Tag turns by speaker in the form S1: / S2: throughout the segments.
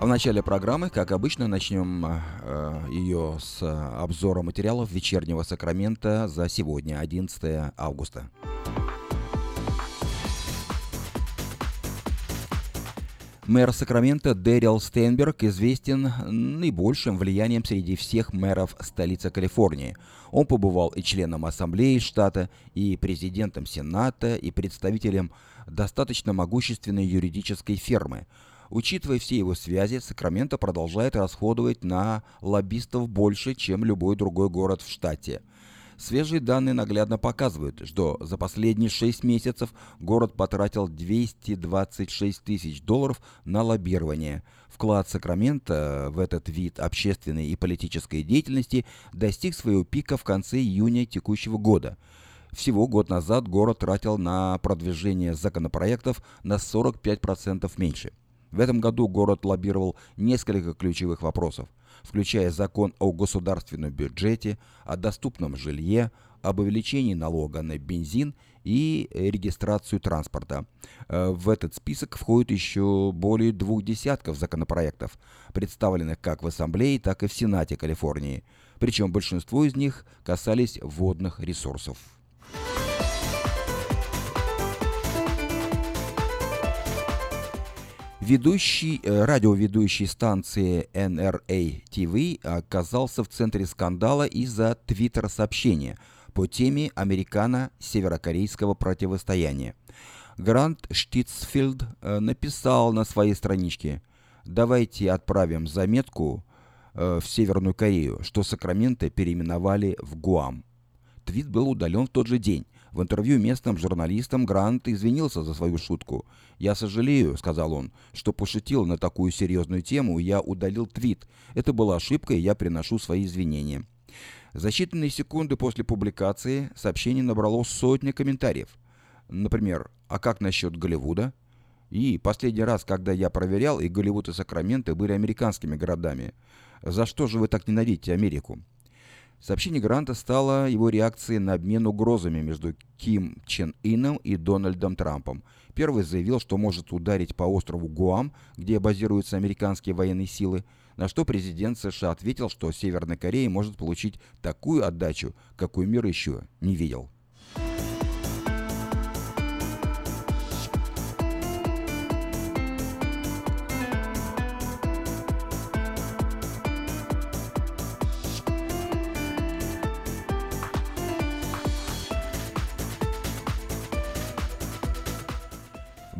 S1: А в начале программы, как обычно, начнем э, ее с обзора материалов вечернего Сакрамента за сегодня, 11 августа. Мэр Сакрамента Дэрил Стенберг известен наибольшим влиянием среди всех мэров столицы Калифорнии. Он побывал и членом Ассамблеи штата, и президентом Сената, и представителем достаточно могущественной юридической фермы – Учитывая все его связи, Сакраменто продолжает расходовать на лоббистов больше, чем любой другой город в штате. Свежие данные наглядно показывают, что за последние 6 месяцев город потратил 226 тысяч долларов на лоббирование. Вклад Сакрамента в этот вид общественной и политической деятельности достиг своего пика в конце июня текущего года. Всего год назад город тратил на продвижение законопроектов на 45% меньше. В этом году город лоббировал несколько ключевых вопросов, включая закон о государственном бюджете, о доступном жилье, об увеличении налога на бензин и регистрацию транспорта. Э, в этот список входит еще более двух десятков законопроектов, представленных как в Ассамблее, так и в Сенате Калифорнии. Причем большинство из них касались водных ресурсов. Ведущий, э, радиоведущий станции NRA TV оказался в центре скандала из-за твиттер-сообщения по теме американо-северокорейского противостояния. Грант Штицфилд э, написал на своей страничке «Давайте отправим заметку э, в Северную Корею, что Сакраменто переименовали в Гуам». Твит был удален в тот же день. В интервью местным журналистам Грант извинился за свою шутку. «Я сожалею», — сказал он, — «что пошутил на такую серьезную тему, я удалил твит. Это была ошибка, и я приношу свои извинения». За считанные секунды после публикации сообщение набрало сотни комментариев. Например, «А как насчет Голливуда?» И последний раз, когда я проверял, и Голливуд и Сакраменто были американскими городами. «За что же вы так ненавидите Америку?» Сообщение Гранта стало его реакцией на обмен угрозами между Ким Чен Ином и Дональдом Трампом. Первый заявил, что может ударить по острову Гуам, где базируются американские военные силы, на что президент США ответил, что Северная Корея может получить такую отдачу, какую мир еще не видел.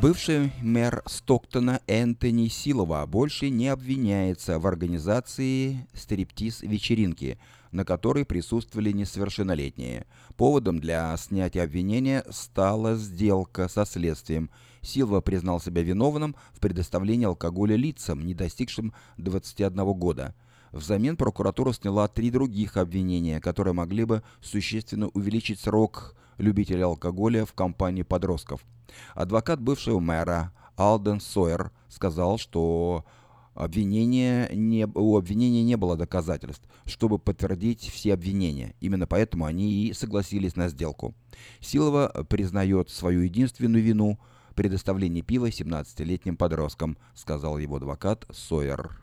S1: Бывший мэр Стоктона Энтони Силова больше не обвиняется в организации стриптиз-вечеринки, на которой присутствовали несовершеннолетние. Поводом для снятия обвинения стала сделка со следствием. Силва признал себя виновным в предоставлении алкоголя лицам, не достигшим 21 года. Взамен прокуратура сняла три других обвинения, которые могли бы существенно увеличить срок любителей алкоголя в компании подростков. Адвокат бывшего мэра Алден Сойер сказал, что обвинение не, у обвинения не было доказательств, чтобы подтвердить все обвинения. Именно поэтому они и согласились на сделку. Силова признает свою единственную вину – предоставление пива 17-летним подросткам, сказал его адвокат Сойер.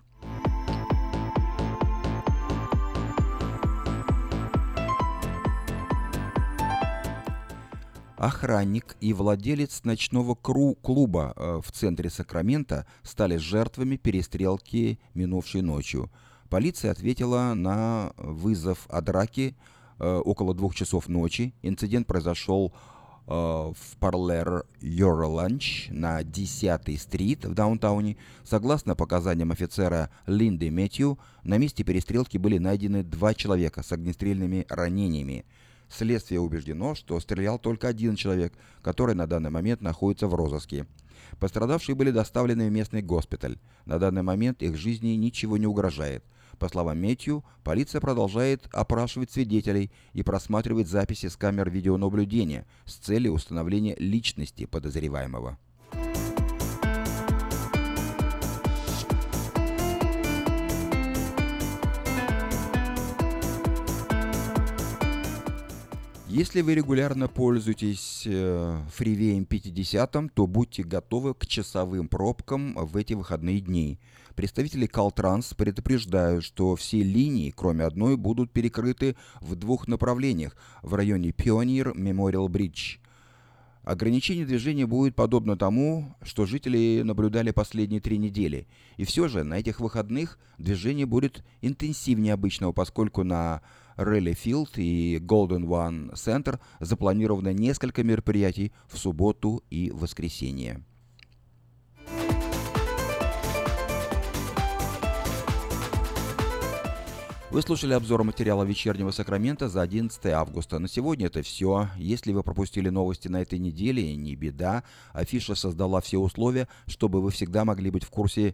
S1: Охранник и владелец ночного клуба э, в центре Сакрамента стали жертвами перестрелки минувшей ночью. Полиция ответила на вызов о драке э, около двух часов ночи. Инцидент произошел э, в Your Lunch на 10-й стрит в даунтауне. Согласно показаниям офицера Линды Мэтью, на месте перестрелки были найдены два человека с огнестрельными ранениями. Следствие убеждено, что стрелял только один человек, который на данный момент находится в розыске. Пострадавшие были доставлены в местный госпиталь. На данный момент их жизни ничего не угрожает. По словам Метью, полиция продолжает опрашивать свидетелей и просматривать записи с камер видеонаблюдения с целью установления личности подозреваемого. Если вы регулярно пользуетесь э, фривеем 50, то будьте готовы к часовым пробкам в эти выходные дни. Представители Caltrans предупреждают, что все линии, кроме одной, будут перекрыты в двух направлениях в районе Pioneer Memorial Bridge. Ограничение движения будет подобно тому, что жители наблюдали последние три недели. И все же на этих выходных движение будет интенсивнее обычного, поскольку на Релли Филд и Golden One Center запланировано несколько мероприятий в субботу и воскресенье. Вы слушали обзор материала «Вечернего Сакрамента» за 11 августа. На сегодня это все. Если вы пропустили новости на этой неделе, не беда. Афиша создала все условия, чтобы вы всегда могли быть в курсе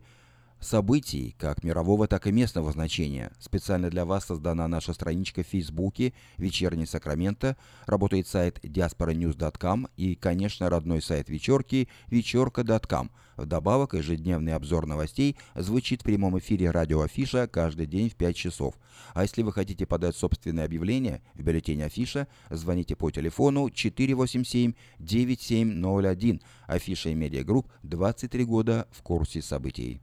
S1: событий, как мирового, так и местного значения. Специально для вас создана наша страничка в Фейсбуке «Вечерний Сакраменто», работает сайт diasporanews.com и, конечно, родной сайт вечерки вечерка.com. Вдобавок, ежедневный обзор новостей звучит в прямом эфире радио Афиша каждый день в 5 часов. А если вы хотите подать собственное объявление в бюллетень Афиша, звоните по телефону 487-9701. Афиша и Медиагрупп 23 года в курсе событий.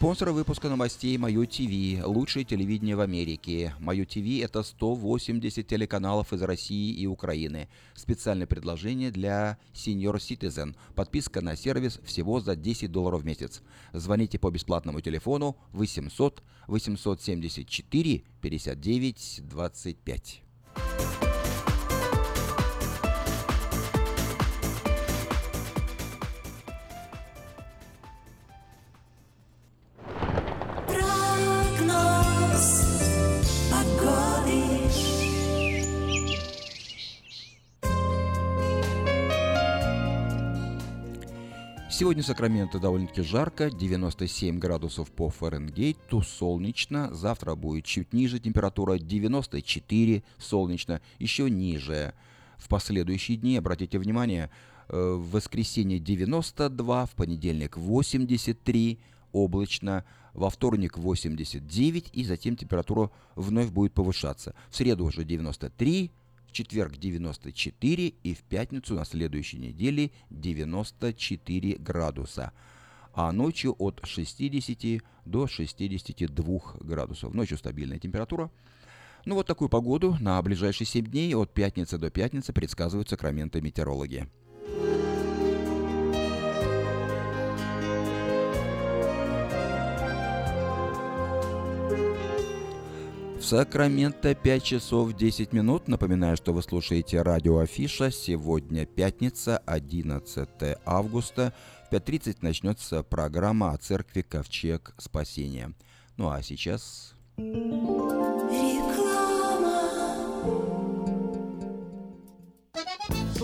S1: Спонсор выпуска новостей Мою ТВ, лучшее телевидение в Америке. Мою ТВ это 180 телеканалов из России и Украины. Специальное предложение для Senior Citizen. Подписка на сервис всего за 10 долларов в месяц. Звоните по бесплатному телефону 800 874 59 25. Сегодня в Сакраменто довольно-таки жарко, 97 градусов по Фаренгейту, солнечно. Завтра будет чуть ниже температура, 94 солнечно, еще ниже. В последующие дни, обратите внимание, э, в воскресенье 92, в понедельник 83, облачно, во вторник 89, и затем температура вновь будет повышаться. В среду уже 93, в четверг 94 и в пятницу на следующей неделе 94 градуса. А ночью от 60 до 62 градусов. Ночью стабильная температура. Ну вот такую погоду на ближайшие 7 дней от пятницы до пятницы предсказывают сакраменты метеорологи. Сакраменто 5 часов 10 минут. Напоминаю, что вы слушаете радио Афиша. Сегодня пятница, 11 августа. В 5.30 начнется программа о церкви Ковчег Спасения. Ну а сейчас...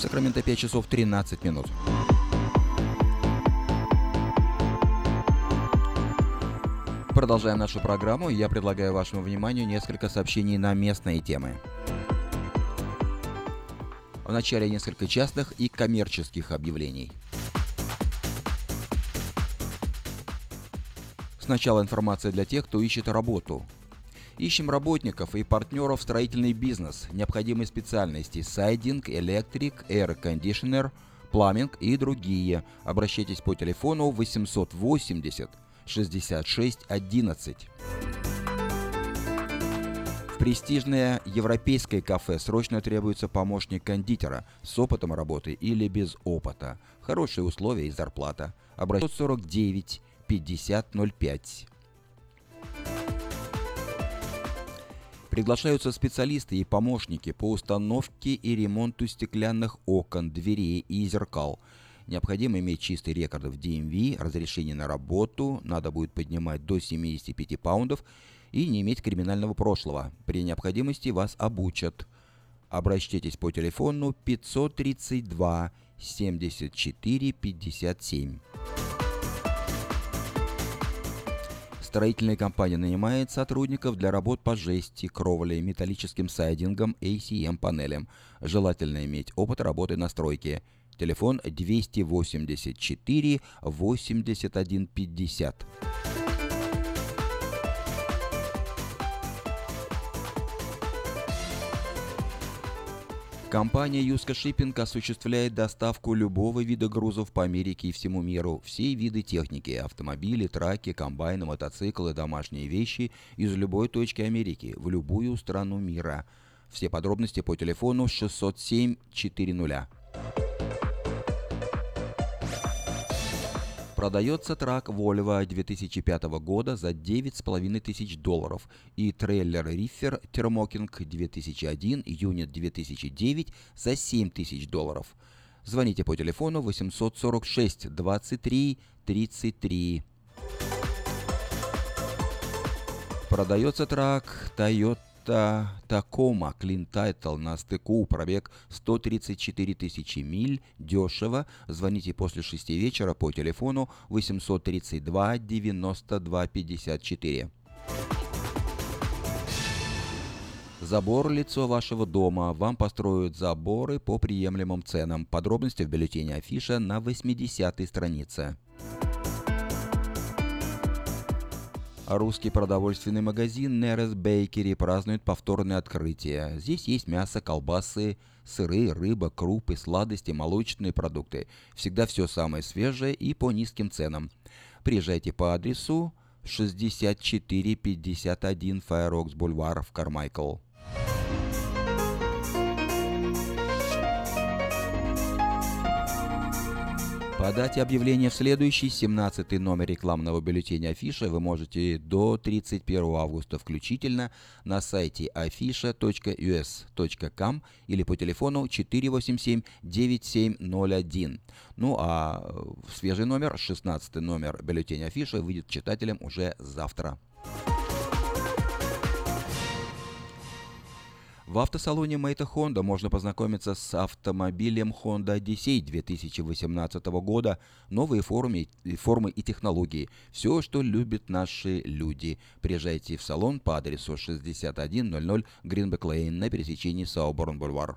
S1: Сакраменто 5 часов 13 минут. Продолжаем нашу программу. Я предлагаю вашему вниманию несколько сообщений на местные темы. В начале несколько частных и коммерческих объявлений. Сначала информация для тех, кто ищет работу. Ищем работников и партнеров в строительный бизнес, необходимые специальности сайдинг, электрик, air conditioner, пламинг и другие. Обращайтесь по телефону 880 66 11. В престижное европейское кафе срочно требуется помощник кондитера с опытом работы или без опыта. Хорошие условия и зарплата. Обращайтесь 49 5005. Приглашаются специалисты и помощники по установке и ремонту стеклянных окон, дверей и зеркал. Необходимо иметь чистый рекорд в DMV, разрешение на работу, надо будет поднимать до 75 паундов и не иметь криминального прошлого. При необходимости вас обучат. Обращайтесь по телефону 532 74 57. Строительная компания нанимает сотрудников для работ по жести, кровле, металлическим сайдингом, ACM-панелям. Желательно иметь опыт работы на стройке. Телефон 284 81 50. Компания Юска Шиппинг осуществляет доставку любого вида грузов по Америке и всему миру. Все виды техники – автомобили, траки, комбайны, мотоциклы, домашние вещи – из любой точки Америки, в любую страну мира. Все подробности по телефону 607 400. Продается трак Volvo 2005 года за 9,5 тысяч долларов и трейлер Riffer Thermoking 2001 Юнит 2009 за 7 тысяч долларов. Звоните по телефону 846 23 33. Продается трак Toyota Toyota Tacoma Clean Title на стыку, пробег 134 тысячи миль, дешево. Звоните после 6 вечера по телефону 832 92 54. Забор лицо вашего дома. Вам построят заборы по приемлемым ценам. Подробности в бюллетене афиша на 80 странице. Русский продовольственный магазин Нерес Бейкери празднует повторное открытие. Здесь есть мясо, колбасы, сыры, рыба, крупы, сладости, молочные продукты. Всегда все самое свежее и по низким ценам. Приезжайте по адресу 6451 Файрокс Бульвар в Кармайкл. Подать объявление в следующий 17 номер рекламного бюллетеня Афиша вы можете до 31 августа включительно на сайте afisha.us.com или по телефону 487-9701. Ну а свежий номер, 16 номер бюллетеня Афиша, выйдет читателям уже завтра. В автосалоне Мэйта Honda можно познакомиться с автомобилем Honda Odyssey 2018 года, новые формы, формы и технологии, все, что любят наши люди. Приезжайте в салон по адресу 6100 Greenback Lane на пересечении Сауборн-Бульвар.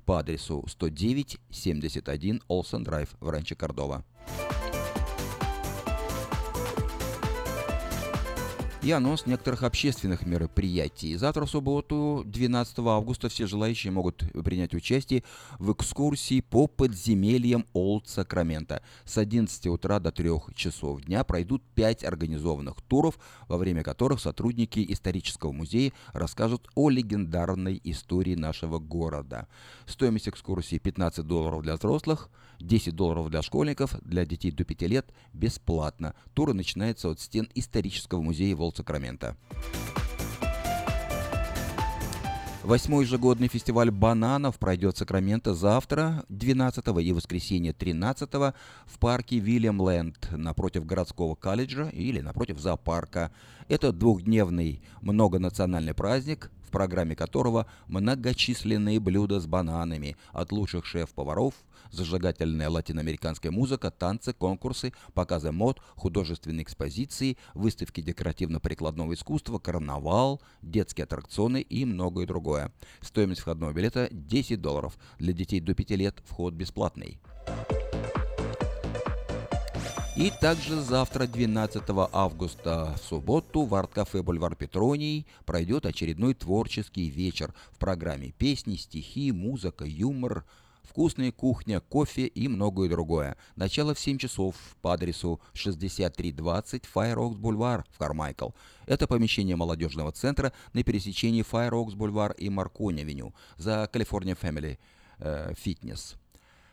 S1: по адресу 109-71 Олсен Драйв в Ранче Кордова. И анонс некоторых общественных мероприятий. Завтра, в субботу, 12 августа, все желающие могут принять участие в экскурсии по подземельям Олд Сакрамента. С 11 утра до 3 часов дня пройдут 5 организованных туров, во время которых сотрудники исторического музея расскажут о легендарной истории нашего города. Стоимость экскурсии 15 долларов для взрослых, 10 долларов для школьников, для детей до 5 лет бесплатно. Туры начинаются от стен исторического музея Волт Сакрамента. Восьмой ежегодный фестиваль бананов пройдет в Сакраменто завтра, 12 и воскресенье 13 в парке Вильям Лэнд напротив городского колледжа или напротив зоопарка. Это двухдневный многонациональный праздник, в программе которого многочисленные блюда с бананами от лучших шеф-поваров, зажигательная латиноамериканская музыка, танцы, конкурсы, показы мод, художественные экспозиции, выставки декоративно-прикладного искусства, карнавал, детские аттракционы и многое другое. Стоимость входного билета 10 долларов. Для детей до 5 лет вход бесплатный. И также завтра, 12 августа, в субботу, в арт-кафе «Бульвар Петроний» пройдет очередной творческий вечер в программе песни, стихи, музыка, юмор, вкусная кухня, кофе и многое другое. Начало в 7 часов по адресу 6320 Fire Oaks Бульвар в Кармайкл. Это помещение молодежного центра на пересечении Fire Oaks Бульвар и Маркони-авеню за California Family э, Fitness.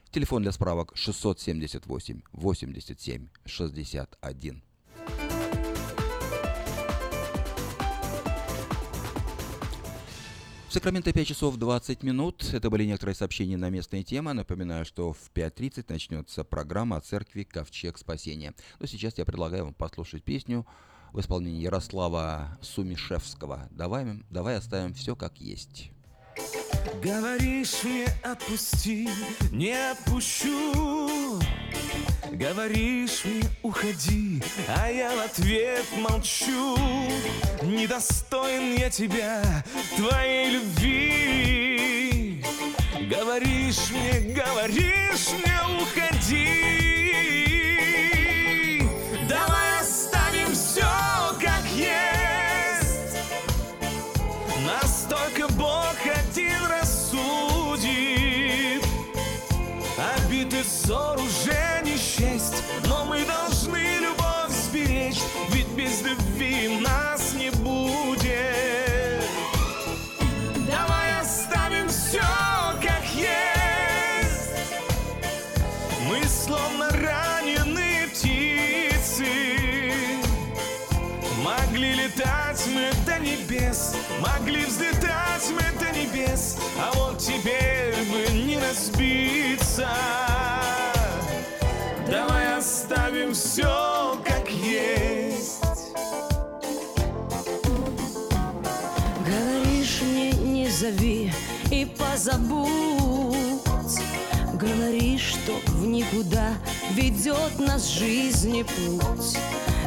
S1: Телефон для справок 678 87 61. В Сакраменто 5 часов 20 минут. Это были некоторые сообщения на местные темы. Напоминаю, что в 5.30 начнется программа о церкви «Ковчег спасения». Но сейчас я предлагаю вам послушать песню в исполнении Ярослава Сумишевского. Давай, давай оставим все как есть.
S2: Говоришь мне отпусти, не отпущу Говоришь мне уходи, а я в ответ молчу. Недостоин я тебя, твоей любви. Говоришь мне, говоришь мне уходи. Ссор уже не мы до небес А вот теперь бы не разбиться оставим все как есть.
S3: Говоришь мне, не зови и позабудь. Говоришь, что в никуда ведет нас жизни путь.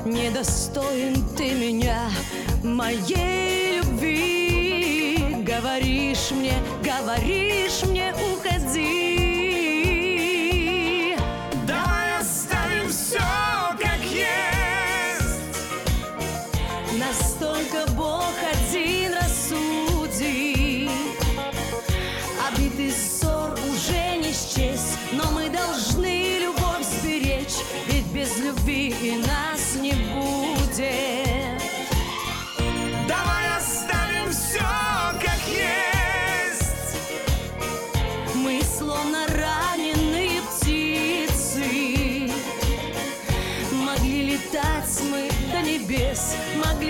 S3: Недостоин ты меня, моей любви. Говоришь мне, говоришь мне, уходи.
S2: Давай оставим все как есть.
S3: Настолько Бог один рассуди. Обиды ссор уже не
S2: счесть, но мы должны любовь сберечь, ведь без любви иначе.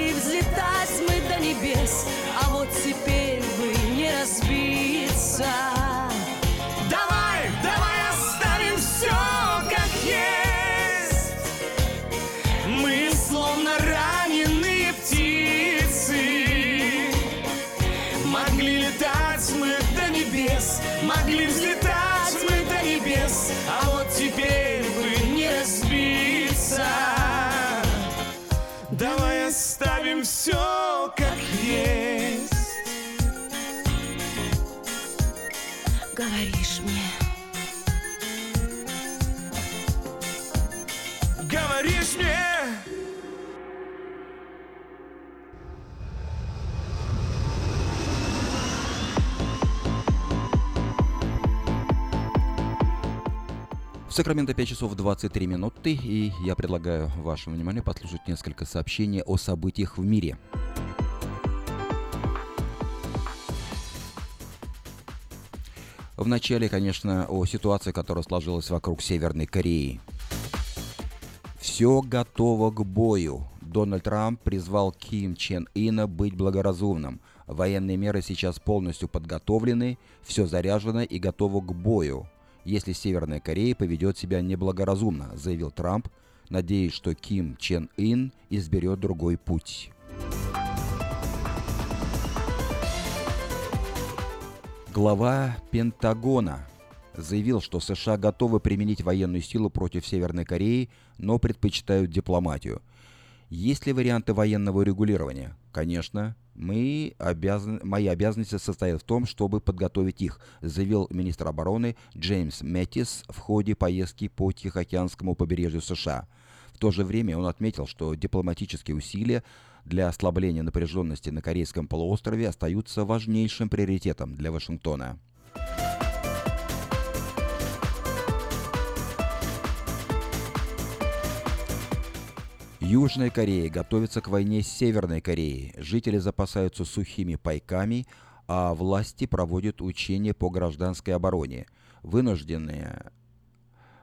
S2: Могли взлетать
S3: Говоришь мне
S2: Говоришь мне,
S1: В Сакраменто 5 часов 23 минуты, и я предлагаю вашему вниманию послушать несколько сообщений о событиях в мире. Вначале, конечно, о ситуации, которая сложилась вокруг Северной Кореи. Все готово к бою. Дональд Трамп призвал Ким Чен Ина быть благоразумным. Военные меры сейчас полностью подготовлены, все заряжено и готово к бою. Если Северная Корея поведет себя неблагоразумно, заявил Трамп, надеясь, что Ким Чен Ин изберет другой путь. Глава Пентагона заявил, что США готовы применить военную силу против Северной Кореи, но предпочитают дипломатию. Есть ли варианты военного регулирования? Конечно, мы обязан... мои обязанности состоят в том, чтобы подготовить их, заявил министр обороны Джеймс Мэттис в ходе поездки по Тихоокеанскому побережью США. В то же время он отметил, что дипломатические усилия для ослабления напряженности на Корейском полуострове остаются важнейшим приоритетом для Вашингтона. Южная Корея готовится к войне с Северной Кореей. Жители запасаются сухими пайками, а власти проводят учения по гражданской обороне. Вынужденные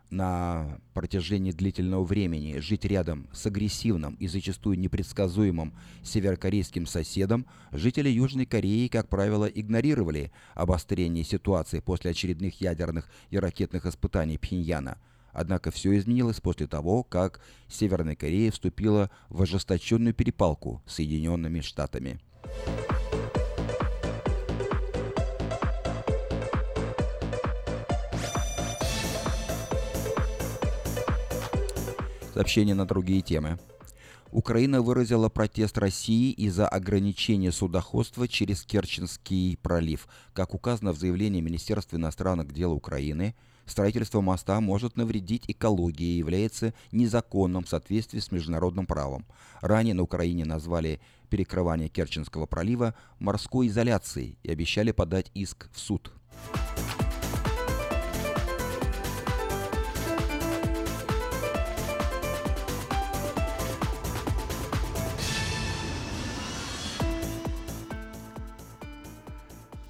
S1: на протяжении длительного времени жить рядом с агрессивным и зачастую непредсказуемым северокорейским соседом, жители Южной Кореи, как правило, игнорировали обострение ситуации после очередных ядерных и ракетных испытаний Пхеньяна. Однако все изменилось после того, как Северная Корея вступила в ожесточенную перепалку с Соединенными Штатами. Сообщение на другие темы. Украина выразила протест России из-за ограничения судоходства через Керченский пролив. Как указано в заявлении Министерства иностранных дел Украины, строительство моста может навредить экологии и является незаконным в соответствии с международным правом. Ранее на Украине назвали перекрывание Керченского пролива морской изоляцией и обещали подать иск в суд.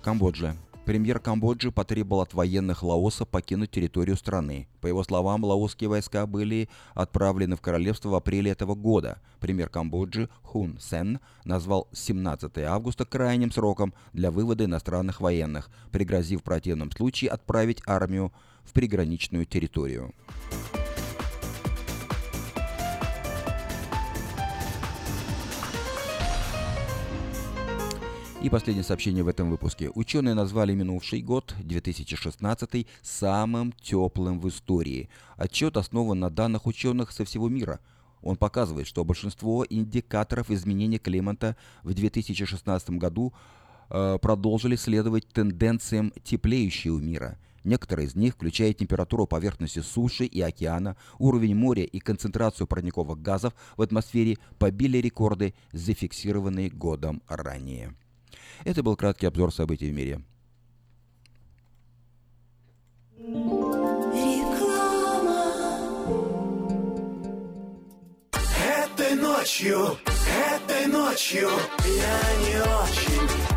S1: Камбоджа. Премьер Камбоджи потребовал от военных Лаоса покинуть территорию страны. По его словам, лаосские войска были отправлены в королевство в апреле этого года. Премьер Камбоджи Хун Сен назвал 17 августа крайним сроком для вывода иностранных военных, пригрозив в противном случае отправить армию в приграничную территорию. И последнее сообщение в этом выпуске. Ученые назвали минувший год, 2016, самым теплым в истории. Отчет основан на данных ученых со всего мира. Он показывает, что большинство индикаторов изменения климата в 2016 году э, продолжили следовать тенденциям теплеющего мира. Некоторые из них, включая температуру поверхности суши и океана, уровень моря и концентрацию парниковых газов в атмосфере, побили рекорды, зафиксированные годом ранее. Это был краткий обзор событий в мире.
S2: ночью, этой ночью я не очень.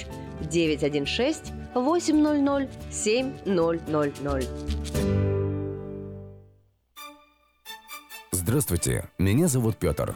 S4: 916 800 7000.
S5: Здравствуйте, меня зовут Петр.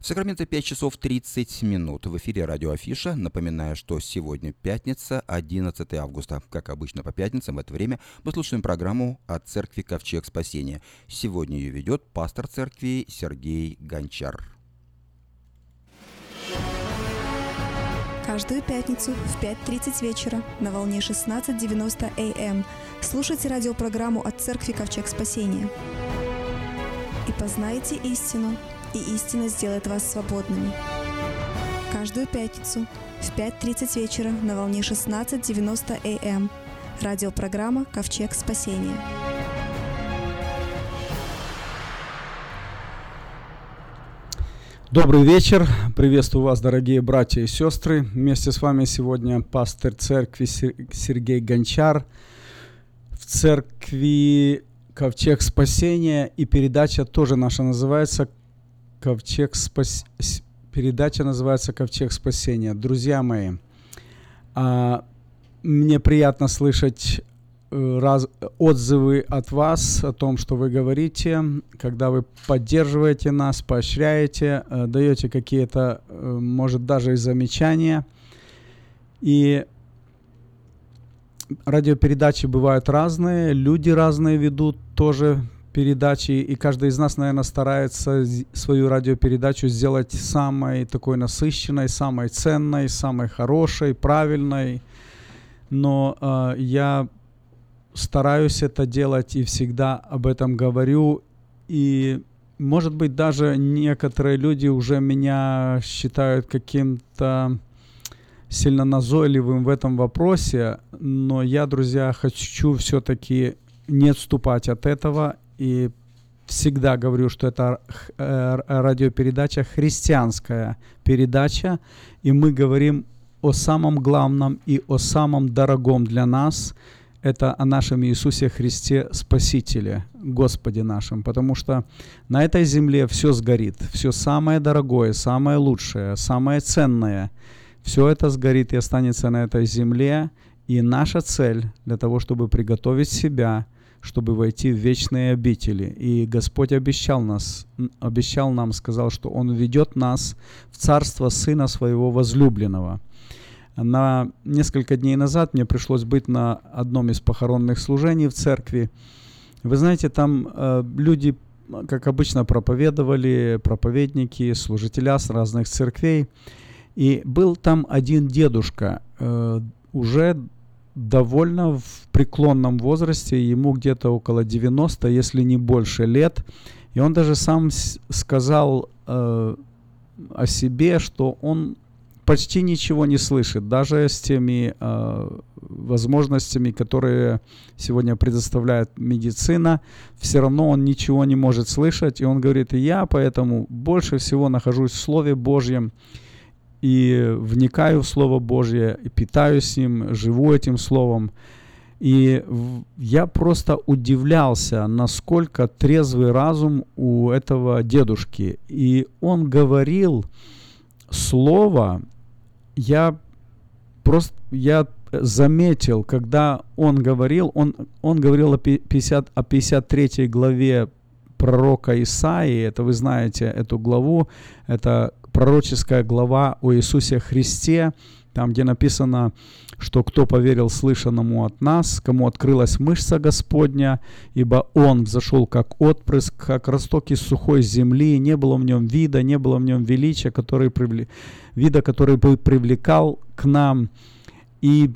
S1: В Сакраменто 5 часов 30 минут. В эфире радио Афиша. Напоминаю, что сегодня пятница, 11 августа. Как обычно по пятницам в это время мы слушаем программу от церкви Ковчег Спасения. Сегодня ее ведет пастор церкви Сергей Гончар.
S6: Каждую пятницу в 5.30 вечера на волне 16.90 АМ слушайте радиопрограмму от Церкви Ковчег Спасения. И познайте истину, и истина сделает вас свободными. Каждую пятницу в 5.30 вечера на волне 16.90 АМ радиопрограмма Ковчег Спасения.
S7: Добрый вечер. Приветствую вас, дорогие братья и сестры. Вместе с вами сегодня пастор церкви Сер- Сергей Гончар в церкви Ковчег Спасения. И передача тоже наша называется Ковчег Спас... Передача называется Ковчег Спасения. Друзья мои, а, мне приятно слышать э, раз, отзывы от вас о том, что вы говорите, когда вы поддерживаете нас, поощряете, э, даете какие-то, э, может, даже и замечания. И радиопередачи бывают разные, люди разные ведут тоже передачи, и каждый из нас, наверное, старается свою радиопередачу сделать самой такой насыщенной, самой ценной, самой хорошей, правильной. Но э, я стараюсь это делать и всегда об этом говорю. И, может быть, даже некоторые люди уже меня считают каким-то сильно назойливым в этом вопросе, но я, друзья, хочу все-таки не отступать от этого и всегда говорю, что это э, радиопередача христианская передача, и мы говорим о самом главном и о самом дорогом для нас – это о нашем Иисусе Христе Спасителе, Господе нашем, потому что на этой земле все сгорит, все самое дорогое, самое лучшее, самое ценное, все это сгорит и останется на этой земле, и наша цель для того, чтобы приготовить себя, чтобы войти в вечные обители. И Господь обещал, нас, обещал нам, сказал, что Он ведет нас в царство Сына Своего возлюбленного – на несколько дней назад мне пришлось быть на одном из похоронных служений в церкви. Вы знаете, там э, люди, как обычно, проповедовали, проповедники, служителя с разных церквей. И был там один дедушка, э, уже довольно в преклонном возрасте, ему где-то около 90, если не больше лет. И он даже сам сказал э, о себе, что он почти ничего не слышит, даже с теми э, возможностями, которые сегодня предоставляет медицина, все равно он ничего не может слышать, и он говорит, и я поэтому больше всего нахожусь в Слове Божьем, и вникаю в Слово Божье, и питаюсь им, живу этим Словом. И я просто удивлялся, насколько трезвый разум у этого дедушки. И он говорил слово, я просто я заметил, когда он говорил, он, он говорил о, 50, о 53 главе пророка Исаии, это вы знаете эту главу, это пророческая глава о Иисусе Христе, там, где написано, что кто поверил слышанному от нас, кому открылась мышца Господня, ибо Он взошел как отпрыск, как росток из сухой земли, не было в нем вида, не было в нем величия, который привлек, вида, который бы привлекал к нам. И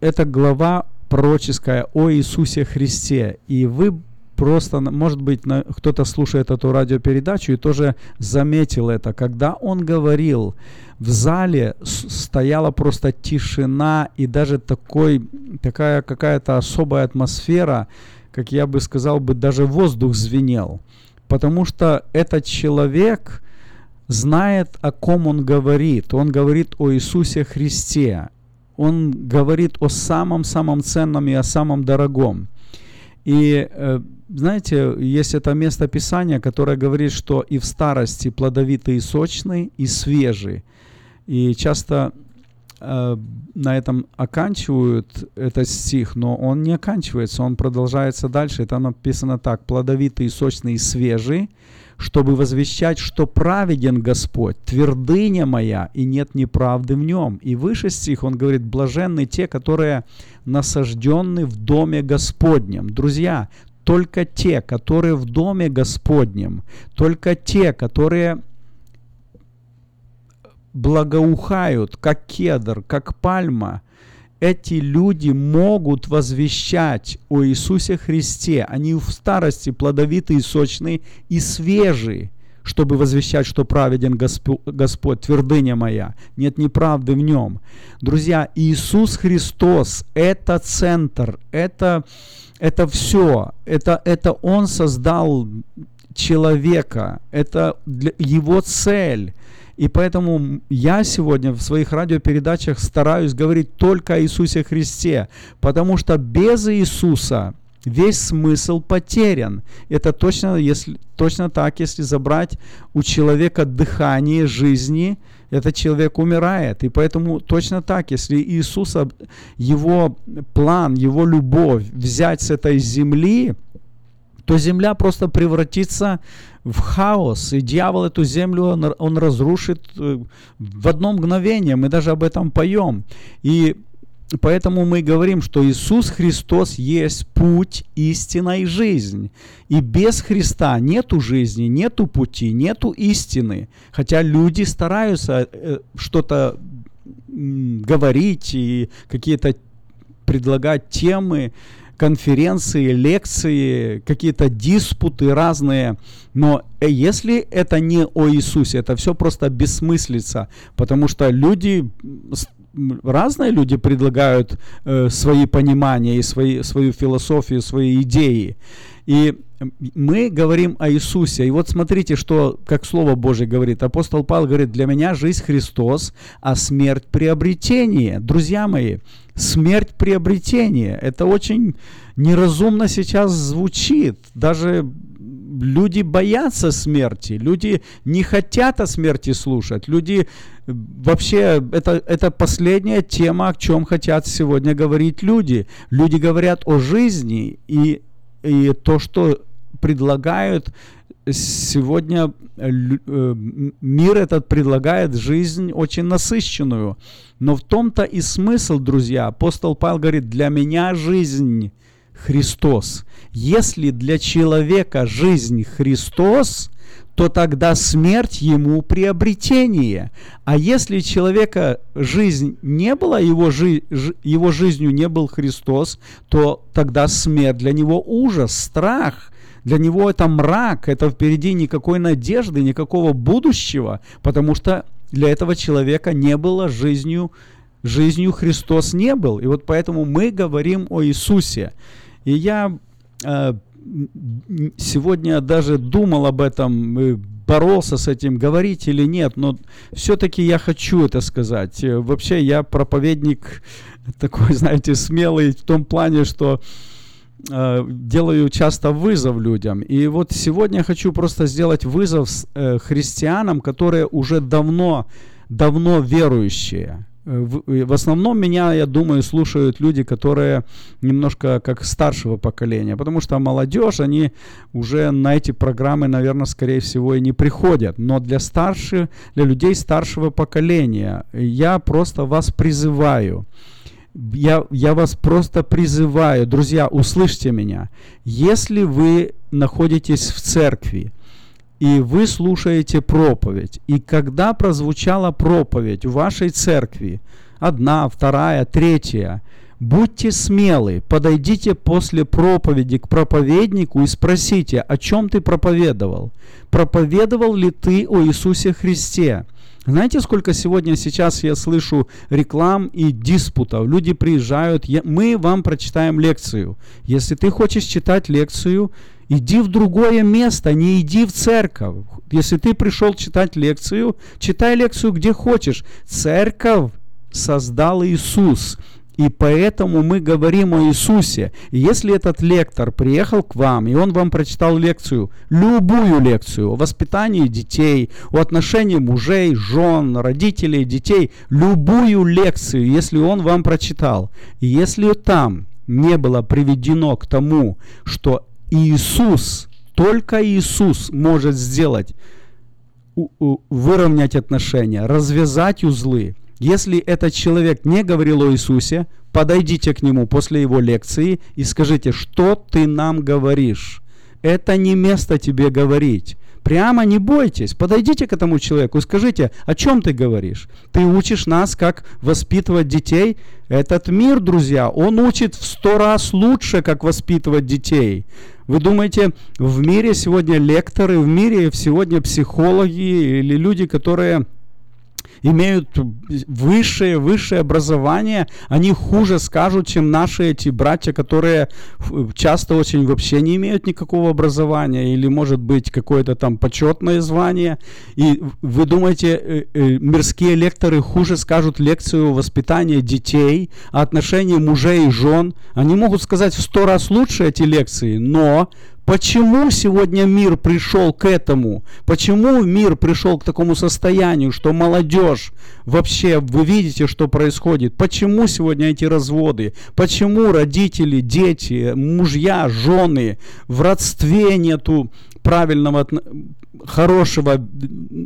S7: эта глава пророческая о Иисусе Христе. И вы просто, может быть, кто-то слушает эту радиопередачу и тоже заметил это. Когда он говорил, в зале стояла просто тишина и даже такой, такая какая-то особая атмосфера, как я бы сказал бы, даже воздух звенел. Потому что этот человек знает, о ком он говорит. Он говорит о Иисусе Христе. Он говорит о самом-самом ценном и о самом дорогом. И э, знаете, есть это место Писания, которое говорит, что и в старости плодовитый и сочный, и свежий. И часто э, на этом оканчивают этот стих, но он не оканчивается, он продолжается дальше. Это написано так, плодовитый, сочный и свежий, чтобы возвещать, что праведен Господь, твердыня моя, и нет неправды в нем. И выше стих он говорит, блаженны те, которые насажденны в доме Господнем. Друзья, только те, которые в доме Господнем, только те, которые благоухают, как кедр, как пальма, эти люди могут возвещать о Иисусе Христе. Они в старости плодовитые, сочные и свежие, чтобы возвещать, что праведен Господь, Господь, твердыня моя. Нет неправды в нем. Друзья, Иисус Христос – это центр, это, это все. Это, это Он создал человека, это для, Его цель – и поэтому я сегодня в своих радиопередачах стараюсь говорить только о Иисусе Христе, потому что без Иисуса весь смысл потерян. Это точно, если, точно так, если забрать у человека дыхание жизни, этот человек умирает. И поэтому точно так, если Иисуса, его план, его любовь взять с этой земли, то земля просто превратится в хаос, и дьявол эту землю, он, он разрушит э, в одно мгновение, мы даже об этом поем. И поэтому мы говорим, что Иисус Христос есть путь, истина и жизнь. И без Христа нету жизни, нету пути, нету истины. Хотя люди стараются э, что-то говорить и какие-то предлагать темы, конференции, лекции, какие-то диспуты разные. Но э, если это не о Иисусе, это все просто бессмыслица, потому что люди разные люди предлагают э, свои понимания и свои, свою философию, свои идеи. И мы говорим о Иисусе. И вот смотрите, что, как Слово Божье говорит. Апостол Павел говорит, для меня жизнь Христос, а смерть приобретение. Друзья мои, смерть приобретение. Это очень неразумно сейчас звучит. Даже люди боятся смерти, люди не хотят о смерти слушать, люди вообще, это, это последняя тема, о чем хотят сегодня говорить люди. Люди говорят о жизни, и, и то, что предлагают сегодня э, э, мир этот предлагает жизнь очень насыщенную. Но в том-то и смысл, друзья. Апостол Павел говорит, для меня жизнь Христос. Если для человека жизнь Христос, то тогда смерть ему приобретение. А если человека жизнь не была, его, жи, его жизнью не был Христос, то тогда смерть для него ужас, страх. Для него это мрак, это впереди никакой надежды, никакого будущего, потому что для этого человека не было жизнью, жизнью Христос не был. И вот поэтому мы говорим о Иисусе. И я э, сегодня даже думал об этом, боролся с этим, говорить или нет, но все-таки я хочу это сказать. Э, вообще я проповедник такой, знаете, смелый в том плане, что э, делаю часто вызов людям. И вот сегодня я хочу просто сделать вызов э, христианам, которые уже давно, давно верующие. Э, в, в основном меня, я думаю, слушают люди, которые немножко как старшего поколения, потому что молодежь, они уже на эти программы, наверное, скорее всего и не приходят. Но для старших, для людей старшего поколения я просто вас призываю, я, я вас просто призываю, друзья, услышьте меня. Если вы находитесь в церкви, и вы слушаете проповедь. И когда прозвучала проповедь в вашей церкви, одна, вторая, третья, будьте смелы, подойдите после проповеди к проповеднику и спросите, о чем ты проповедовал? Проповедовал ли ты о Иисусе Христе? Знаете, сколько сегодня сейчас я слышу реклам и диспутов? Люди приезжают, я, мы вам прочитаем лекцию. Если ты хочешь читать лекцию, Иди в другое место, не иди в церковь. Если ты пришел читать лекцию, читай лекцию где хочешь. Церковь создал Иисус. И поэтому мы говорим о Иисусе. И если этот лектор приехал к вам, и он вам прочитал лекцию, любую лекцию о воспитании детей, о отношении мужей, жен, родителей, детей, любую лекцию, если он вам прочитал, и если там не было приведено к тому, что Иисус, только Иисус может сделать, выровнять отношения, развязать узлы. Если этот человек не говорил о Иисусе, подойдите к нему после его лекции и скажите, что ты нам говоришь. Это не место тебе говорить. Прямо не бойтесь, подойдите к этому человеку и скажите, о чем ты говоришь? Ты учишь нас, как воспитывать детей? Этот мир, друзья, он учит в сто раз лучше, как воспитывать детей. Вы думаете, в мире сегодня лекторы, в мире сегодня психологи или люди, которые имеют высшее, высшее образование, они хуже скажут, чем наши эти братья, которые часто очень вообще не имеют никакого образования или, может быть, какое-то там почетное звание. И вы думаете, э, э, мирские лекторы хуже скажут лекцию воспитания детей, отношения мужей и жен? Они могут сказать в сто раз лучше эти лекции, но Почему сегодня мир пришел к этому? Почему мир пришел к такому состоянию, что молодежь вообще, вы видите, что происходит? Почему сегодня эти разводы? Почему родители, дети, мужья, жены в родстве нету правильного хорошего,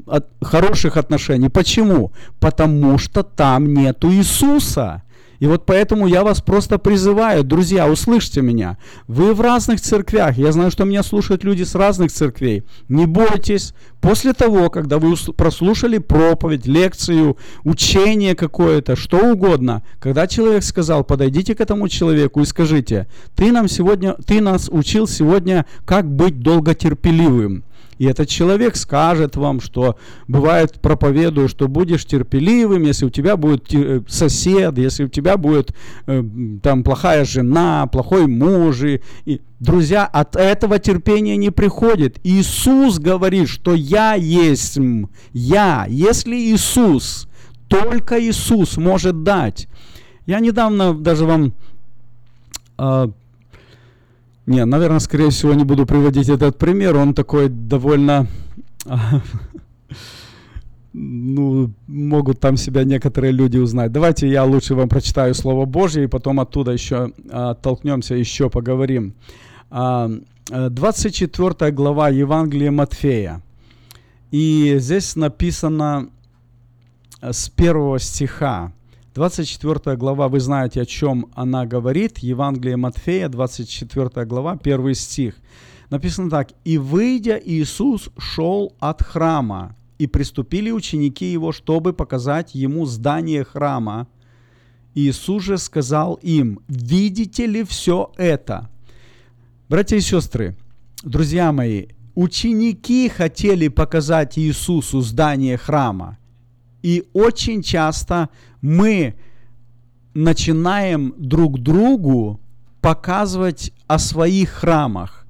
S7: от, хороших отношений. Почему? Потому что там нету Иисуса. И вот поэтому я вас просто призываю, друзья, услышьте меня. Вы в разных церквях. Я знаю, что меня слушают люди с разных церквей. Не бойтесь. После того, когда вы прослушали проповедь, лекцию, учение какое-то, что угодно, когда человек сказал, подойдите к этому человеку и скажите, ты нам сегодня, ты нас учил сегодня, как быть долготерпеливым. И этот человек скажет вам, что бывает проповедую, что будешь терпеливым, если у тебя будет э, сосед, если у тебя будет э, там плохая жена, плохой муж. И, и, друзья, от этого терпения не приходит. Иисус говорит, что я есть я. Если Иисус, только Иисус может дать. Я недавно даже вам э, не, наверное, скорее всего, не буду приводить этот пример. Он такой довольно... Ну, могут там себя некоторые люди узнать. Давайте я лучше вам прочитаю Слово Божье, и потом оттуда еще а, оттолкнемся, еще поговорим. А, 24 глава Евангелия Матфея. И здесь написано с первого стиха. 24 глава, вы знаете, о чем она говорит. Евангелие Матфея, 24 глава, 1 стих. Написано так. «И выйдя, Иисус шел от храма, и приступили ученики его, чтобы показать ему здание храма. Иисус же сказал им, видите ли все это? Братья и сестры, друзья мои, ученики хотели показать Иисусу здание храма. И очень часто мы начинаем друг другу показывать о своих храмах.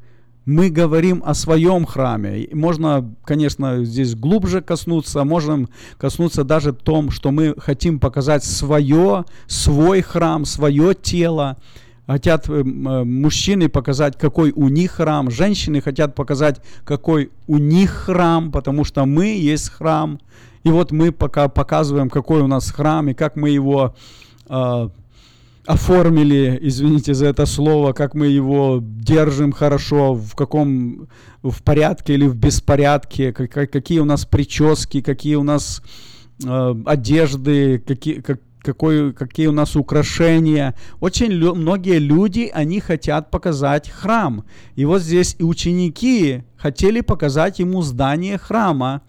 S7: Мы говорим о своем храме. Можно, конечно, здесь глубже коснуться, можем коснуться даже том, что мы хотим показать свое, свой храм, свое тело. Хотят э, мужчины показать, какой у них храм, женщины хотят показать, какой у них храм, потому что мы есть храм. И вот мы пока показываем, какой у нас храм и как мы его э, оформили, извините за это слово, как мы его держим хорошо, в каком в порядке или в беспорядке, как, какие у нас прически, какие у нас э, одежды, какие, как, какой, какие у нас украшения. Очень лю- многие люди, они хотят показать храм. И вот здесь и ученики хотели показать ему здание храма.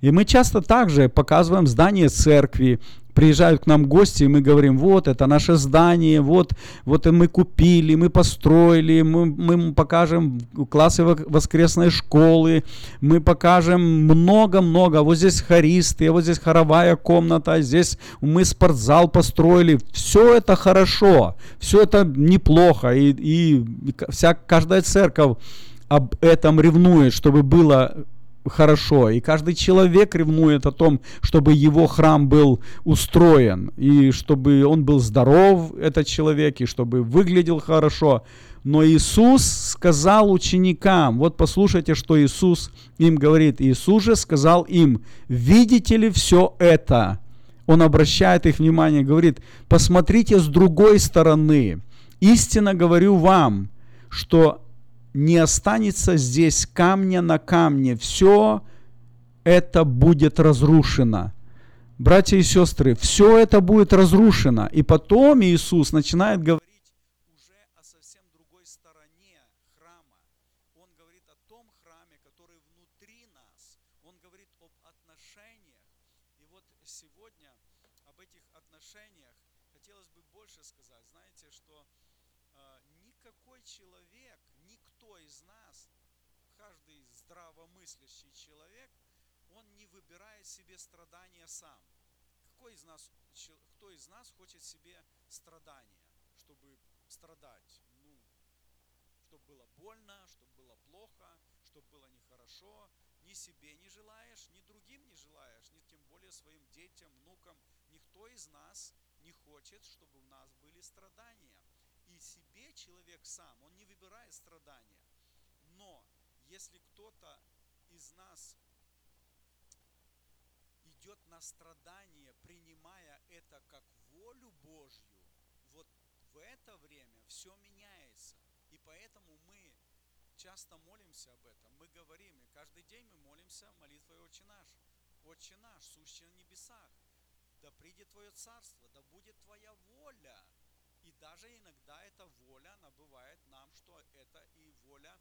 S7: И мы часто также показываем здание церкви, приезжают к нам гости, и мы говорим, вот это наше здание, вот, вот мы купили, мы построили, мы, мы покажем классы воскресной школы, мы покажем много-много, вот здесь хористы, вот здесь хоровая комната, здесь мы спортзал построили, все это хорошо, все это неплохо, и, и вся, каждая церковь об этом ревнует, чтобы было хорошо. И каждый человек ревнует о том, чтобы его храм был устроен, и чтобы он был здоров, этот человек, и чтобы выглядел хорошо. Но Иисус сказал ученикам, вот послушайте, что Иисус им говорит. Иисус же сказал им, видите ли все это? Он обращает их внимание, говорит, посмотрите с другой стороны. Истинно говорю вам, что не останется здесь камня на камне. Все это будет разрушено. Братья и сестры, все это будет разрушено. И потом Иисус начинает говорить уже о совсем другой стороне храма. Он говорит о том храме, который внутри нас. Он говорит об отношениях. И вот сегодня об этих отношениях хотелось бы больше сказать. Знаете, что э, никакой человек никто из нас, каждый здравомыслящий человек, он не выбирает себе страдания сам. Какой из нас, кто из нас хочет себе страдания, чтобы страдать? Ну, чтобы было больно, чтобы было плохо, чтобы было нехорошо. Ни себе не желаешь, ни другим не желаешь, ни тем более своим детям, внукам. Никто из нас не хочет, чтобы у нас были страдания себе человек сам, он не выбирает страдания. Но если кто-то из нас идет на страдание, принимая это как волю Божью, вот в это время все меняется. И поэтому мы часто молимся об этом. Мы говорим, и каждый день мы молимся молитвой «Отче наш». «Отче наш, сущий на небесах, да придет Твое царство, да будет Твоя воля». И даже иногда эта воля, она бывает нам, что это и воля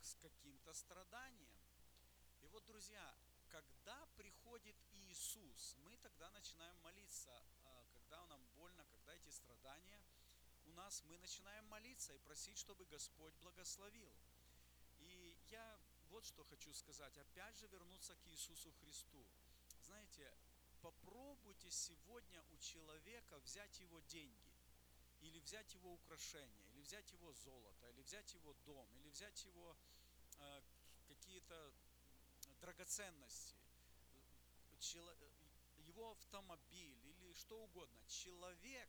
S7: с каким-то страданием. И вот, друзья, когда приходит Иисус, мы тогда начинаем молиться, а, когда нам больно, когда эти страдания у нас, мы начинаем молиться и просить, чтобы Господь благословил. И я вот что хочу сказать, опять же вернуться к Иисусу Христу. Знаете, попробуйте сегодня у человека взять его деньги, или взять его украшения, или взять его золото, или взять его дом, или взять его э, какие-то драгоценности, его автомобиль или что угодно. Человек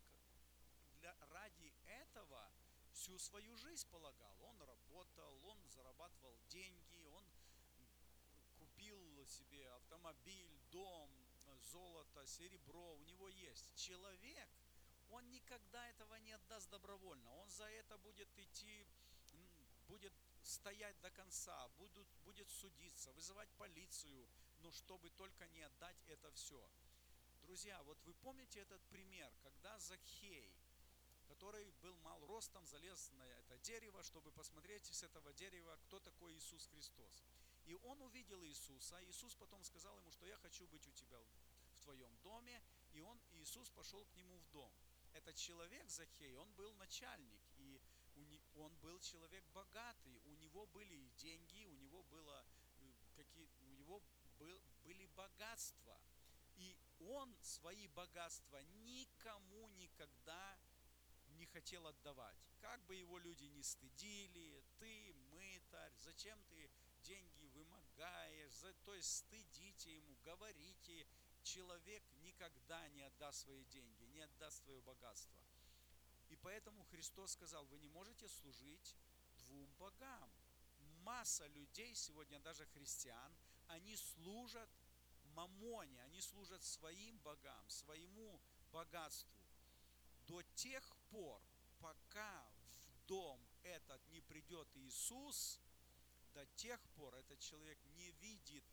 S7: для, ради этого всю свою жизнь полагал. Он работал, он зарабатывал деньги, он купил себе автомобиль, дом, золото, серебро, у него есть. Человек, он никогда этого не отдаст добровольно. Он за это будет идти, будет стоять до конца, будут, будет судиться, вызывать полицию, но чтобы только не отдать это все. Друзья, вот вы помните этот пример, когда Закхей, который был мал ростом, залез на это дерево, чтобы посмотреть с этого дерева, кто такой Иисус Христос. И он увидел Иисуса, а Иисус потом сказал ему, что я хочу быть у тебя в твоем доме, и он, Иисус пошел к нему в дом. Этот человек, Захей, он был начальник, и он был человек богатый, у него были деньги, у него было э, какие, у него был, были богатства, и он свои богатства никому никогда не хотел отдавать. Как бы его люди не стыдили, ты мытарь, зачем ты деньги вымогаешь, за, то есть стыдите ему, говорите, человек никогда не отдаст свои деньги, не отдаст свое богатство. И поэтому Христос сказал, вы не можете служить двум богам. Масса людей сегодня, даже христиан, они служат мамоне, они служат своим богам, своему богатству до тех пор, пока в дом этот не придет Иисус, до тех пор этот человек не видит.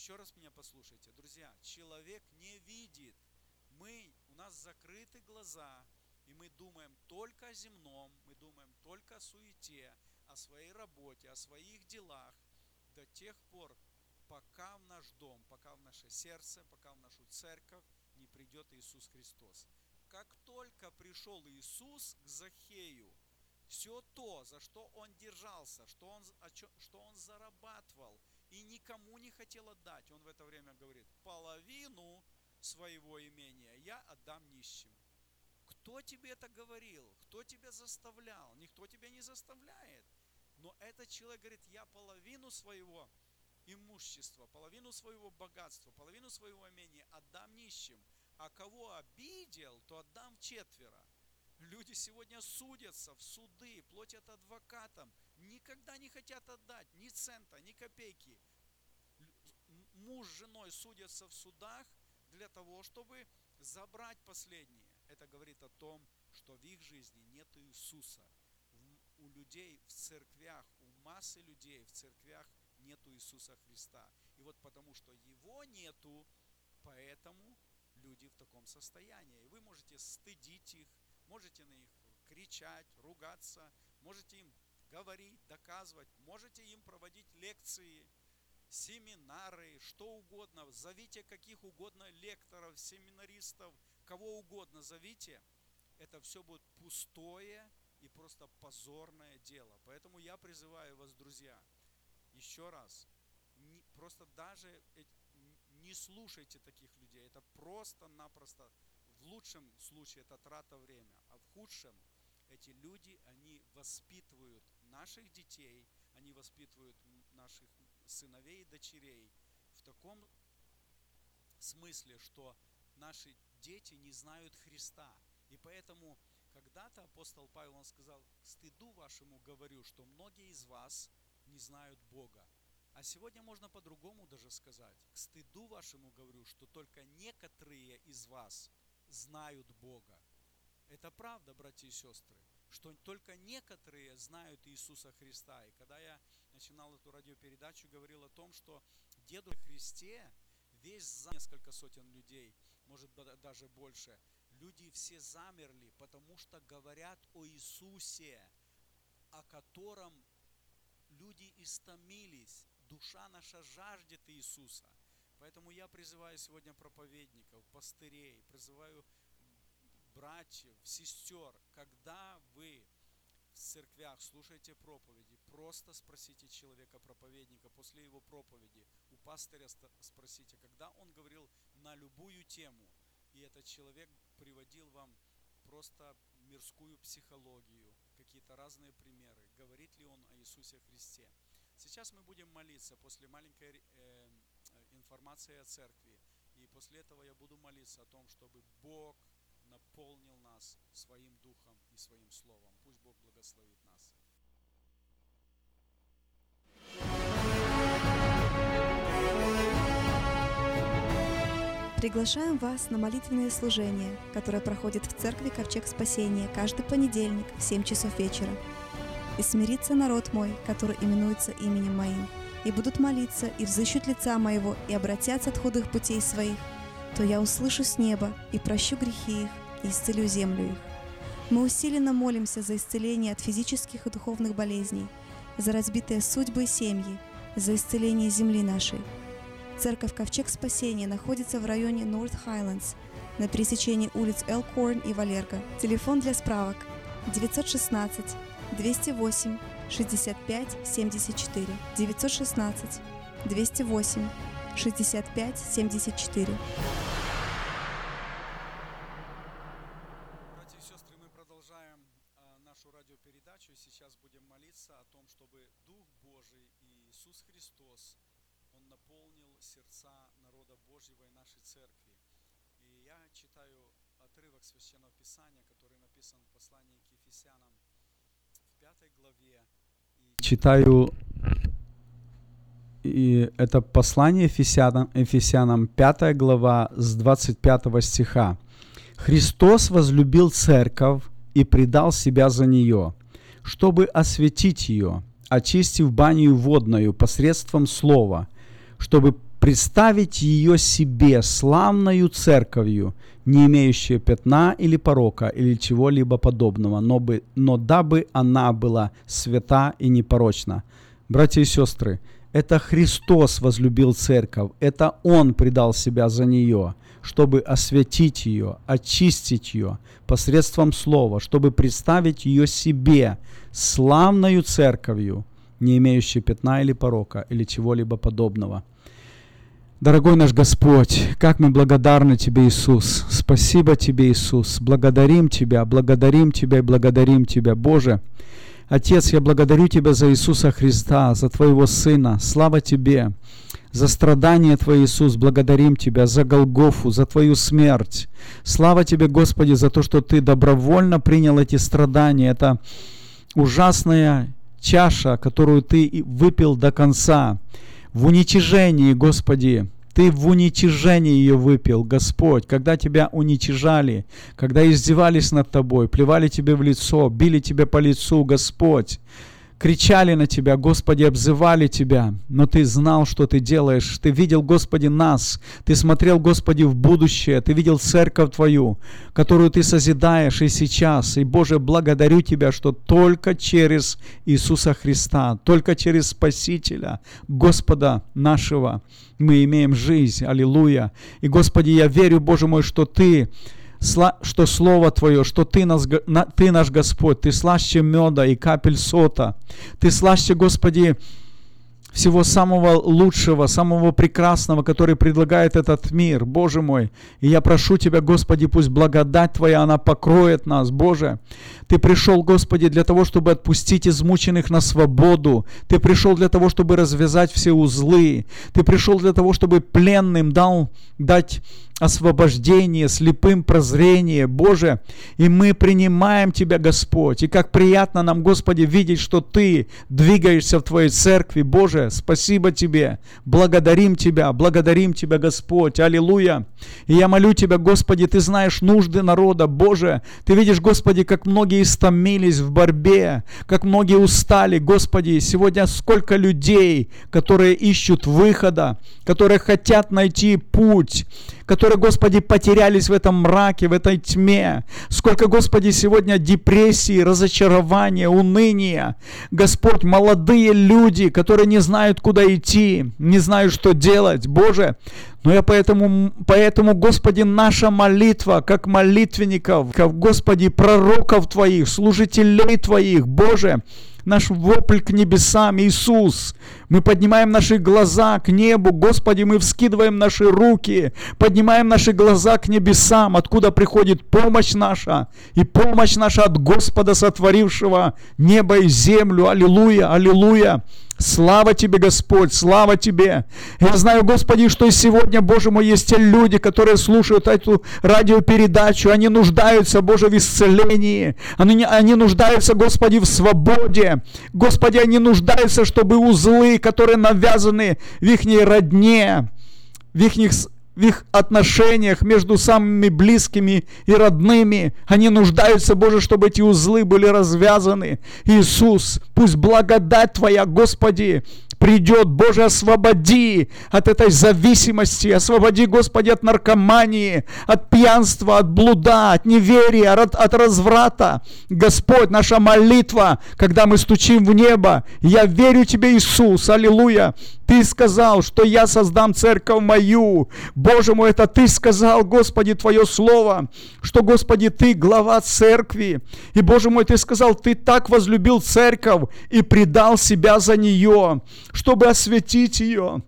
S7: Еще раз меня послушайте, друзья, человек не видит. Мы, у нас закрыты глаза, и мы думаем только о земном, мы думаем только о суете, о своей работе, о своих делах, до тех пор, пока в наш дом, пока в наше сердце, пока в нашу церковь не придет Иисус Христос как только пришел Иисус к Захею, все то, за что он держался, что он, что он зарабатывал и никому не хотел отдать, он в это время говорит, половину своего имения я отдам нищим. Кто тебе это говорил? Кто тебя заставлял? Никто тебя не заставляет. Но этот человек говорит, я половину своего имущества, половину своего богатства, половину своего имения отдам нищим а кого обидел, то отдам четверо. Люди сегодня судятся в суды, платят адвокатам, никогда не хотят отдать ни цента, ни копейки. Муж с женой судятся в судах для того, чтобы забрать последнее. Это говорит о том, что в их жизни нет Иисуса. У людей в церквях, у массы людей в церквях нету Иисуса Христа. И вот потому что Его нету, поэтому люди в таком состоянии. И вы можете стыдить их, можете на них кричать, ругаться, можете им говорить, доказывать, можете им проводить лекции, семинары, что угодно. Зовите каких угодно лекторов, семинаристов, кого угодно зовите. Это все будет пустое и просто позорное дело. Поэтому я призываю вас, друзья, еще раз, просто даже не слушайте таких людей. Это просто-напросто, в лучшем случае это трата время, а в худшем эти люди, они воспитывают наших детей, они воспитывают наших сыновей и дочерей в таком смысле, что наши дети не знают Христа. И поэтому когда-то апостол Павел он сказал, стыду вашему говорю, что многие из вас не знают Бога. А сегодня можно по-другому даже сказать. К стыду вашему говорю, что только некоторые из вас знают Бога. Это правда, братья и сестры, что только некоторые знают Иисуса Христа. И когда я начинал эту радиопередачу, говорил о том, что деду Христе весь за несколько сотен людей, может даже больше, люди все замерли, потому что говорят о Иисусе, о котором люди истомились, душа наша жаждет Иисуса. Поэтому я призываю сегодня проповедников, пастырей, призываю братьев, сестер, когда вы в церквях слушаете проповеди, просто спросите человека, проповедника, после его проповеди, у пастыря спросите, когда он говорил на любую тему, и этот человек приводил вам просто мирскую психологию, какие-то разные примеры, говорит ли он о Иисусе Христе. Сейчас мы будем молиться после маленькой э, информации о церкви. И после этого я буду молиться о том, чтобы Бог наполнил нас своим духом и своим словом. Пусть Бог благословит нас.
S6: Приглашаем вас на молитвенное служение, которое проходит в церкви Ковчег Спасения каждый понедельник в 7 часов вечера. «И смирится народ мой, который именуется именем моим, и будут молиться, и взыщут лица моего, и обратятся от худых путей своих, то я услышу с неба и прощу грехи их, и исцелю землю их. Мы усиленно молимся за исцеление от физических и духовных болезней, за разбитые судьбы и семьи, за исцеление земли нашей. Церковь Ковчег Спасения находится в районе North Highlands на пересечении улиц Элкорн и Валерго. Телефон для справок 916 208 65 74 916 208 65 74
S7: Братья и сестры, мы продолжаем а, нашу радиопередачу. Сейчас будем молиться о том, чтобы Дух Божий и Иисус Христос, Он наполнил сердца народа Божьего и нашей церкви. И я читаю отрывок Священного Писания, который написан в послании к Ефесянам в пятой главе. И читаю и это послание Ефесянам, Ефесянам 5 глава с 25 стиха. «Христос возлюбил церковь и предал себя за нее, чтобы осветить ее, очистив баню водную посредством слова, чтобы представить ее себе славною церковью, не имеющей пятна или порока или чего-либо подобного, но, бы, но дабы она была свята и непорочна. Братья и сестры, это Христос возлюбил церковь, это Он предал себя за нее, чтобы осветить ее, очистить ее посредством слова, чтобы представить ее себе славною церковью, не имеющей пятна или порока или чего-либо подобного. Дорогой наш Господь, как мы благодарны Тебе, Иисус. Спасибо Тебе, Иисус. Благодарим Тебя, благодарим Тебя и благодарим Тебя, Боже. Отец, я благодарю Тебя за Иисуса Христа, за Твоего Сына. Слава Тебе за страдания Твои, Иисус. Благодарим Тебя за Голгофу, за Твою смерть. Слава Тебе, Господи, за то, что Ты добровольно принял эти страдания. Это ужасная чаша, которую Ты выпил до конца в уничижении, Господи, ты в уничижении ее выпил, Господь, когда тебя уничижали, когда издевались над тобой, плевали тебе в лицо, били тебя по лицу, Господь кричали на Тебя, Господи, обзывали Тебя, но Ты знал, что Ты делаешь. Ты видел, Господи, нас. Ты смотрел, Господи, в будущее. Ты видел церковь Твою, которую Ты созидаешь и сейчас. И, Боже, благодарю Тебя, что только через Иисуса Христа, только через Спасителя, Господа нашего, мы имеем жизнь. Аллилуйя. И, Господи, я верю, Боже мой, что Ты что Слово Твое, что Ты, нас, Ты наш Господь, Ты слаще меда и капель сота. Ты слаще, Господи, всего самого лучшего, самого прекрасного, который предлагает этот мир, Боже мой. И я прошу Тебя, Господи, пусть благодать Твоя, она покроет нас, Боже. Ты пришел, Господи, для того, чтобы отпустить измученных на свободу. Ты пришел для того, чтобы развязать все узлы. Ты пришел для того, чтобы пленным дал, дать освобождение, слепым прозрение, Боже. И мы принимаем Тебя, Господь. И как приятно нам, Господи, видеть, что Ты двигаешься в Твоей церкви, Боже. Спасибо Тебе. Благодарим Тебя, благодарим Тебя, Господь. Аллилуйя. И я молю Тебя, Господи, Ты знаешь нужды народа, Боже. Ты видишь, Господи, как многие истомились в борьбе, как многие устали, Господи. Сегодня сколько людей, которые ищут выхода, которые хотят найти путь, которые, Господи, потерялись в этом мраке, в этой тьме. Сколько, Господи, сегодня депрессии, разочарования, уныния. Господь, молодые люди, которые не знают, куда идти, не знают, что делать. Боже, но я поэтому, поэтому, Господи, наша молитва, как молитвенников, Господи, пророков Твоих, служителей Твоих, Боже, наш вопль к небесам, Иисус. Мы поднимаем наши глаза к небу, Господи, мы вскидываем наши руки, поднимаем наши глаза к небесам, откуда приходит помощь наша, и помощь наша от Господа, сотворившего небо и землю. Аллилуйя, аллилуйя. Слава Тебе, Господь, слава Тебе. Я знаю, Господи, что и сегодня, Боже мой, есть те люди, которые слушают эту радиопередачу. Они нуждаются, Боже, в исцелении. Они, они нуждаются, Господи, в свободе. Господи, они нуждаются, чтобы узлы, которые навязаны в их родне, в их в их отношениях между самыми близкими и родными. Они нуждаются, Боже, чтобы эти узлы были развязаны. Иисус, пусть благодать Твоя, Господи, придет, Боже, освободи от этой зависимости, освободи, Господи, от наркомании, от пьянства, от блуда, от неверия, от, от разврата. Господь, наша молитва, когда мы стучим в небо, я верю Тебе, Иисус, аллилуйя, ты сказал, что я создам церковь мою. Боже мой, это Ты сказал, Господи, Твое Слово, что, Господи, Ты глава церкви. И, Боже мой, Ты сказал, Ты так возлюбил церковь и предал себя за нее, чтобы осветить ее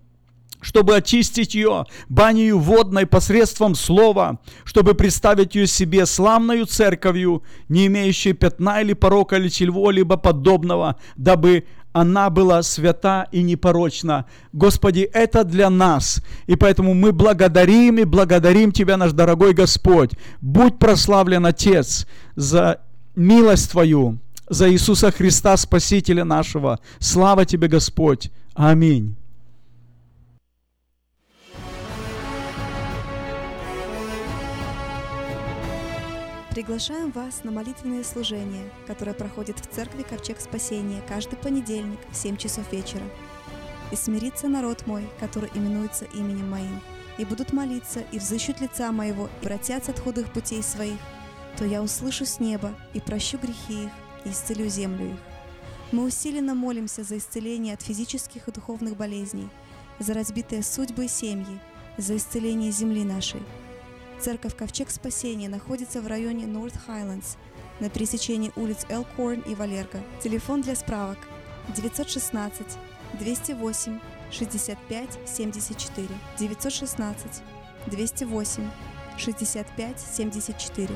S7: чтобы очистить ее банию водной посредством слова, чтобы представить ее себе славною церковью, не имеющей пятна или порока или чего-либо подобного, дабы она была свята и непорочна. Господи, это для нас. И поэтому мы благодарим и благодарим Тебя, наш дорогой Господь. Будь прославлен, Отец, за милость Твою, за Иисуса Христа, Спасителя нашего. Слава Тебе, Господь. Аминь.
S6: Приглашаем вас на молитвенное служение, которое проходит в церкви Ковчег Спасения каждый понедельник в 7 часов вечера. «И смирится народ мой, который именуется именем моим, и будут молиться, и взыщут лица моего, и обратятся от худых путей своих, то я услышу с неба и прощу грехи их, и исцелю землю их». Мы усиленно молимся за исцеление от физических и духовных болезней, за разбитые судьбы и семьи, за исцеление земли нашей – Церковь Ковчег Спасения находится в районе North Highlands на пересечении улиц Элкорн и Валерго. Телефон для справок 916 208 65 74 916 208 65 74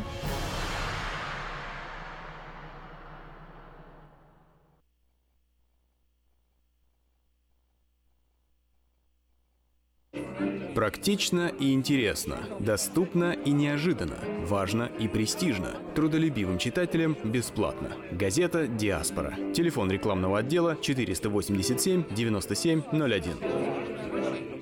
S8: Практично и интересно, доступно и неожиданно, важно и престижно, трудолюбивым читателям бесплатно. Газета «Диаспора». Телефон рекламного отдела 487 97 01.